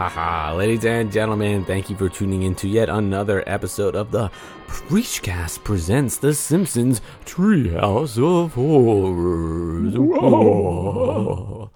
ha ha ha ha ha. Ladies and gentlemen, thank you for tuning in to yet another episode of the Preachcast presents The Simpsons Treehouse of Horrors. Whoa.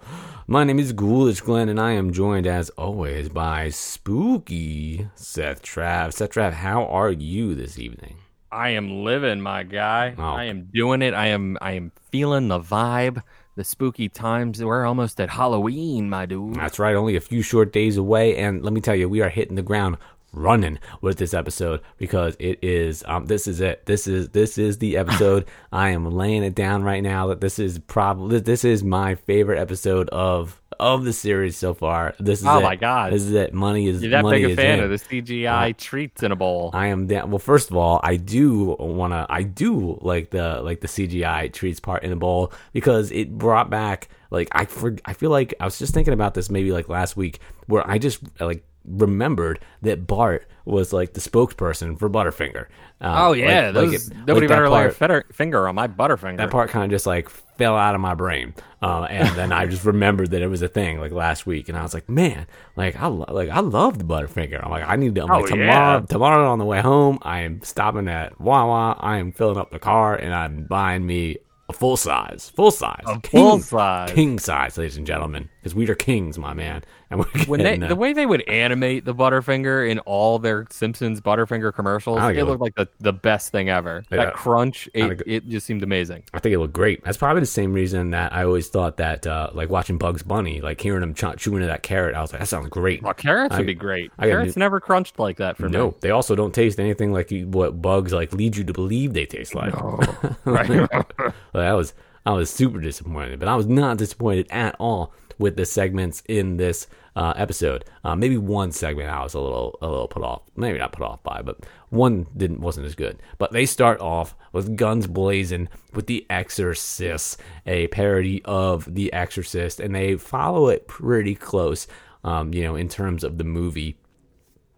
My name is Ghoulish Glenn, and I am joined as always by spooky Seth Trav. Seth Trav, how are you this evening? I am living, my guy. Oh. I am doing it. I am I am feeling the vibe, the spooky times. We're almost at Halloween, my dude. That's right, only a few short days away, and let me tell you, we are hitting the ground running with this episode because it is um this is it this is this is the episode i am laying it down right now that this is probably this is my favorite episode of of the series so far this is Oh it. my God. this is it money is You're that money big a fan in. of the CGI treats in a bowl. I am down. Well, first of all, I do want to. I do like the like the CGI treats part in a bowl because it brought back like I for, I feel like I was just thinking about this maybe like last week where I just like remembered that Bart was like the spokesperson for Butterfinger. Uh, oh yeah, like- those, like it- nobody like better lay a fetter, finger on my Butterfinger. that part kind of just like fell out of my brain uh, and then i just remembered that it was a thing like last week and i was like man like i lo- like i loved butterfinger i'm like i need to I'm like Oh, tomorrow yeah. tomorrow on the way home i am stopping at wawa i am filling up the car and i'm buying me a full size full size A full size. king size ladies and gentlemen because we are kings my man and we're when they uh, the way they would animate the Butterfinger in all their Simpsons Butterfinger commercials, it it looked like the, the best thing ever. Yeah. That crunch, it, it just seemed amazing. I think it looked great. That's probably the same reason that I always thought that, uh, like watching Bugs Bunny, like hearing him ch- chewing into that carrot, I was like, that sounds great. Well, carrots I- would be great. I Carrots new- never crunched like that for No, me. they also don't taste anything like you- what bugs like lead you to believe they taste like. Right. Well, that was I was super disappointed, but I was not disappointed at all with the segments in this uh, episode. Uh, maybe one segment I was a little a little put off, maybe not put off by, but one didn't wasn't as good. But they start off with guns blazing with The Exorcist, a parody of The Exorcist, and they follow it pretty close. Um, you know, in terms of the movie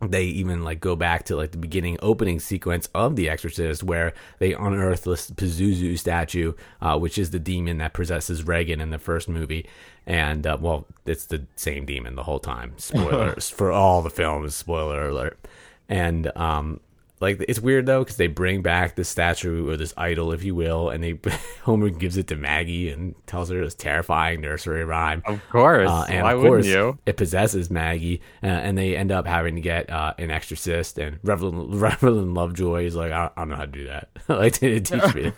they even like go back to like the beginning opening sequence of The Exorcist, where they unearth this Pazuzu statue, uh, which is the demon that possesses Regan in the first movie, and uh, well, it's the same demon the whole time. Spoilers for all the films. Spoiler alert. And um, like it's weird though because they bring back this statue or this idol, if you will, and they Homer gives it to Maggie and tells her it's terrifying nursery rhyme. Of course. Uh, and Why of wouldn't course, you? it possesses Maggie, uh, and they end up having to get uh, an exorcist. And Reverend, Reverend Lovejoy is like, I, I don't know how to do that. like they didn't teach me.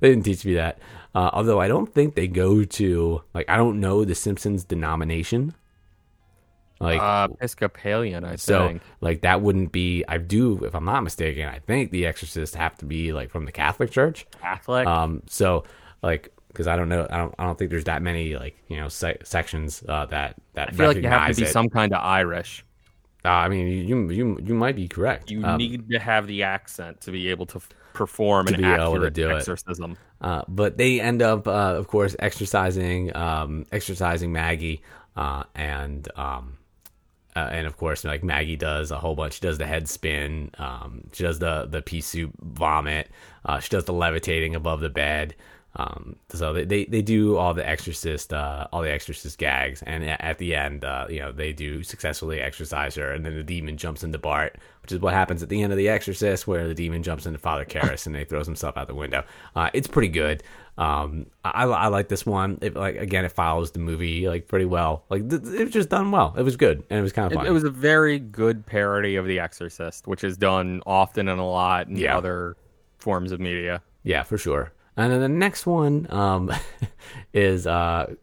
They didn't teach me that. Uh, although I don't think they go to like I don't know the Simpsons denomination. Like Uh, Episcopalian, I so, think. like that wouldn't be. I do, if I'm not mistaken. I think the exorcists have to be like from the Catholic Church. Catholic. Um, so like because I don't know, I don't, I don't think there's that many like you know se- sections uh, that that I feel like you have to be it. some kind of Irish. Uh, I mean, you you you might be correct. You Um, need to have the accent to be able to f- perform To an be able to accurate exorcism. uh, but they end up, uh, of course, exercising um, exercising Maggie, uh, and um, uh, and of course, like Maggie does a whole bunch. She does the head spin. Um, she does the the pea soup vomit. Uh, she does the levitating above the bed. Um, so they, they, they do all the exorcist uh, all the exorcist gags, and at the end, uh, you know, they do successfully exorcise her, and then the demon jumps into Bart, which is what happens at the end of the Exorcist, where the demon jumps into Father Karras and he throws himself out the window. Uh, it's pretty good. Um, I, I like this one. It, like again, it follows the movie like pretty well. Like th- it was just done well. It was good, and it was kind of It, fun. it was a very good parody of The Exorcist, which is done often and a lot in Yeah. other forms of media. Yeah, for sure. And then the next one um, is uh,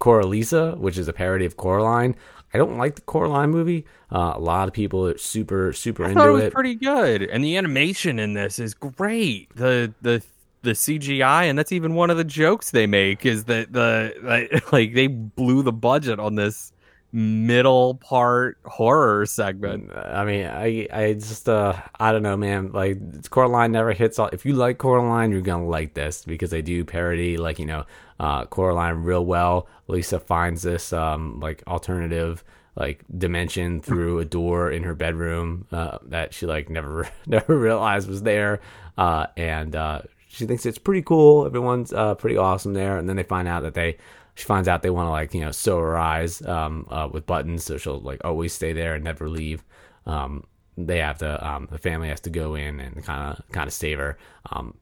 Coralisa, which is a parody of Coraline. I don't like the Coraline movie. Uh, a lot of people are super, super I into it was it. pretty good, and the animation in this is great. The the the CGI, and that's even one of the jokes they make is that the like, like they blew the budget on this middle part horror segment. I mean, I, I just, uh, I don't know, man. Like, Coraline never hits all. If you like Coraline, you're gonna like this because they do parody, like you know, uh, Coraline real well. Lisa finds this, um, like alternative, like dimension through a door in her bedroom uh, that she like never, never realized was there, uh, and uh, she thinks it's pretty cool. Everyone's uh, pretty awesome there, and then they find out that they she finds out they want to like you know sew her eyes um, uh, with buttons, so she'll like always stay there and never leave. Um, they have to um, the family has to go in and kind of kind of save her. Um,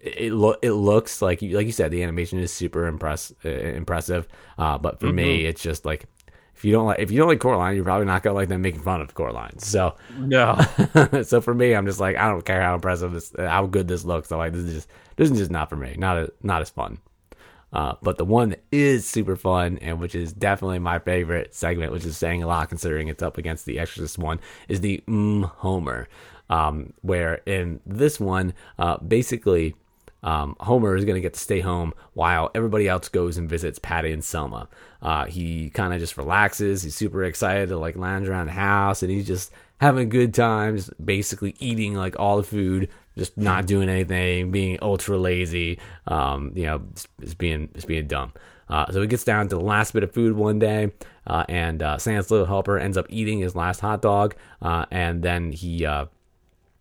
it lo- it looks like you like you said the animation is super impress uh, impressive, uh, but for me it's just like if you don't like if you don't like Coraline, you're probably not gonna like them making fun of Coraline. So No. so for me, I'm just like I don't care how impressive this, how good this looks. I'm like this is just this is just not for me. Not a, not as fun. Uh, but the one that is super fun and which is definitely my favorite segment, which is saying a lot considering it's up against the Exorcist one, is the mm Homer. Um, where in this one, uh, basically, um, Homer is going to get to stay home while everybody else goes and visits Patty and Selma. Uh, he kind of just relaxes. He's super excited to like lounge around the house and he's just having a good times, basically eating like all the food, just not doing anything, being ultra lazy, um, you know, just, being just being dumb. Uh, so he gets down to the last bit of food one day, uh, and uh, Santa's little helper ends up eating his last hot dog, uh, and then he uh,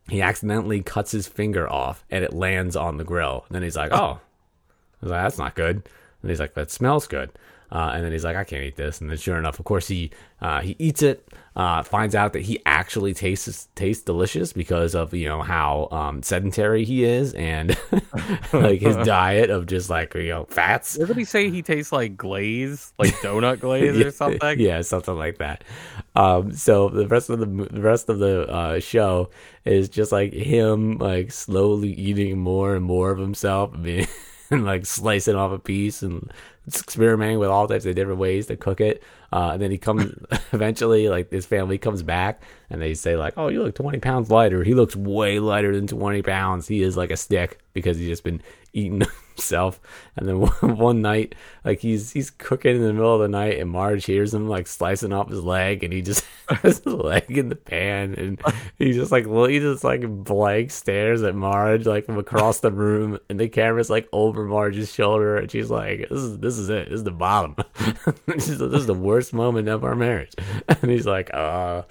he accidentally cuts his finger off, and it lands on the grill. And then he's like, "Oh, I was like, that's not good." And he's like, "That smells good." Uh, and then he's like, "I can't eat this." And then, sure enough, of course, he uh, he eats it. Uh, finds out that he actually tastes tastes delicious because of you know how um, sedentary he is and like his diet of just like you know fats. Doesn't he say he tastes like glaze, like donut glaze or something? Yeah, something like that. Um, so the rest of the the rest of the uh, show is just like him like slowly eating more and more of himself, being, and like slicing off a piece and experimenting with all types of different ways to cook it. Uh, and then he comes eventually, like his family comes back and they say like, "Oh, you look twenty pounds lighter." He looks way lighter than twenty pounds. He is like a stick because he's just been eating himself. And then one, one night, like he's he's cooking in the middle of the night, and Marge hears him like slicing off his leg, and he just has his leg in the pan, and he just like he just like blank stares at Marge like from across the room, and the camera's like over Marge's shoulder, and she's like, "This is this is it. This is the bottom. this, is, the worst moment of our marriage." And he's like, "Uh."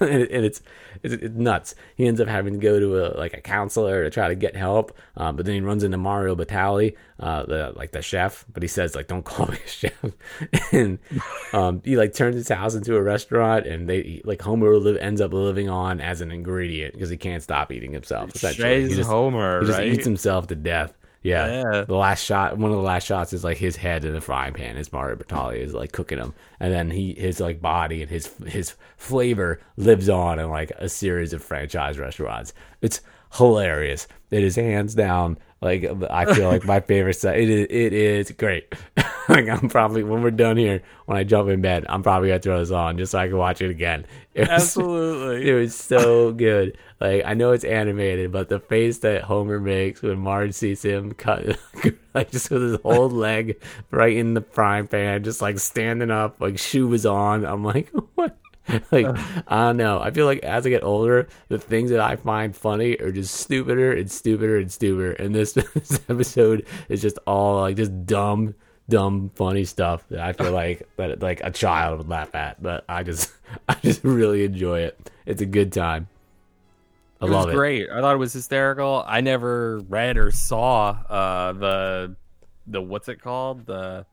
and, and it's, it's it's nuts. He ends up having to go to a like a counselor to try to get help, um, but then he runs into Mario Batali, uh, the like the chef. But he says like, "Don't call me a chef," and um, he like turns his house into a restaurant, and they like Homer live, ends up living on as an ingredient because he can't stop eating himself. essentially. He just, Homer, he just right? eats himself to death. Yeah. Yeah. The last shot, one of the last shots is like his head in a frying pan as Mario Batali is like cooking him. And then he, his like body and his, his flavor lives on in like a series of franchise restaurants. It's hilarious. It is hands down. Like I feel like my favorite set. It is, it is great. like I'm probably when we're done here, when I jump in bed, I'm probably gonna throw this on just so I can watch it again. It was, Absolutely. it was so good. Like I know it's animated, but the face that Homer makes when Marge sees him cut, like just with his whole leg right in the frying pan, just like standing up, like shoe was on. I'm like, what? Like I don't know. I feel like as I get older, the things that I find funny are just stupider and stupider and stupider. And this, this episode is just all like just dumb dumb funny stuff that I feel like that like a child would laugh at, but I just I just really enjoy it. It's a good time. I it love was it. great. I thought it was hysterical. I never read or saw uh, the the what's it called the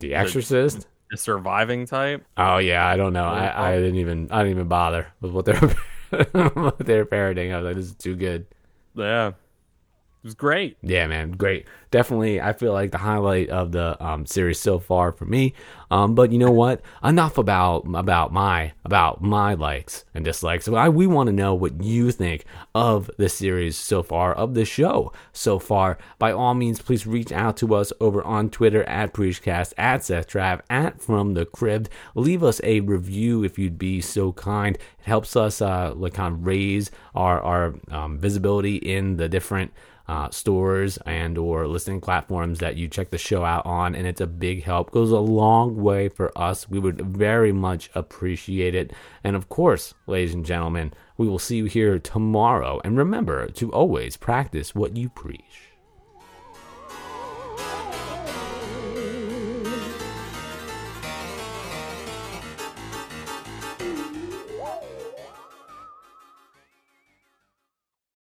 The Exorcist. the surviving type. Oh yeah, I don't know. I, I didn't even I didn't even bother with what they're what they're parroting. I was like, this is too good. Yeah, it was great. Yeah, man, great. Definitely, I feel like the highlight of the um, series so far for me. Um, but you know what? Enough about about my about my likes and dislikes. I, we want to know what you think of the series so far, of the show so far. By all means, please reach out to us over on Twitter at Preachcast, at SethTrav, at From the Crib. Leave us a review if you'd be so kind. It helps us uh, like kind of raise our our um, visibility in the different uh, stores and or listening platforms that you check the show out on and it's a big help. Goes a long way for us. We would very much appreciate it. And of course ladies and gentlemen we will see you here tomorrow. And remember to always practice what you preach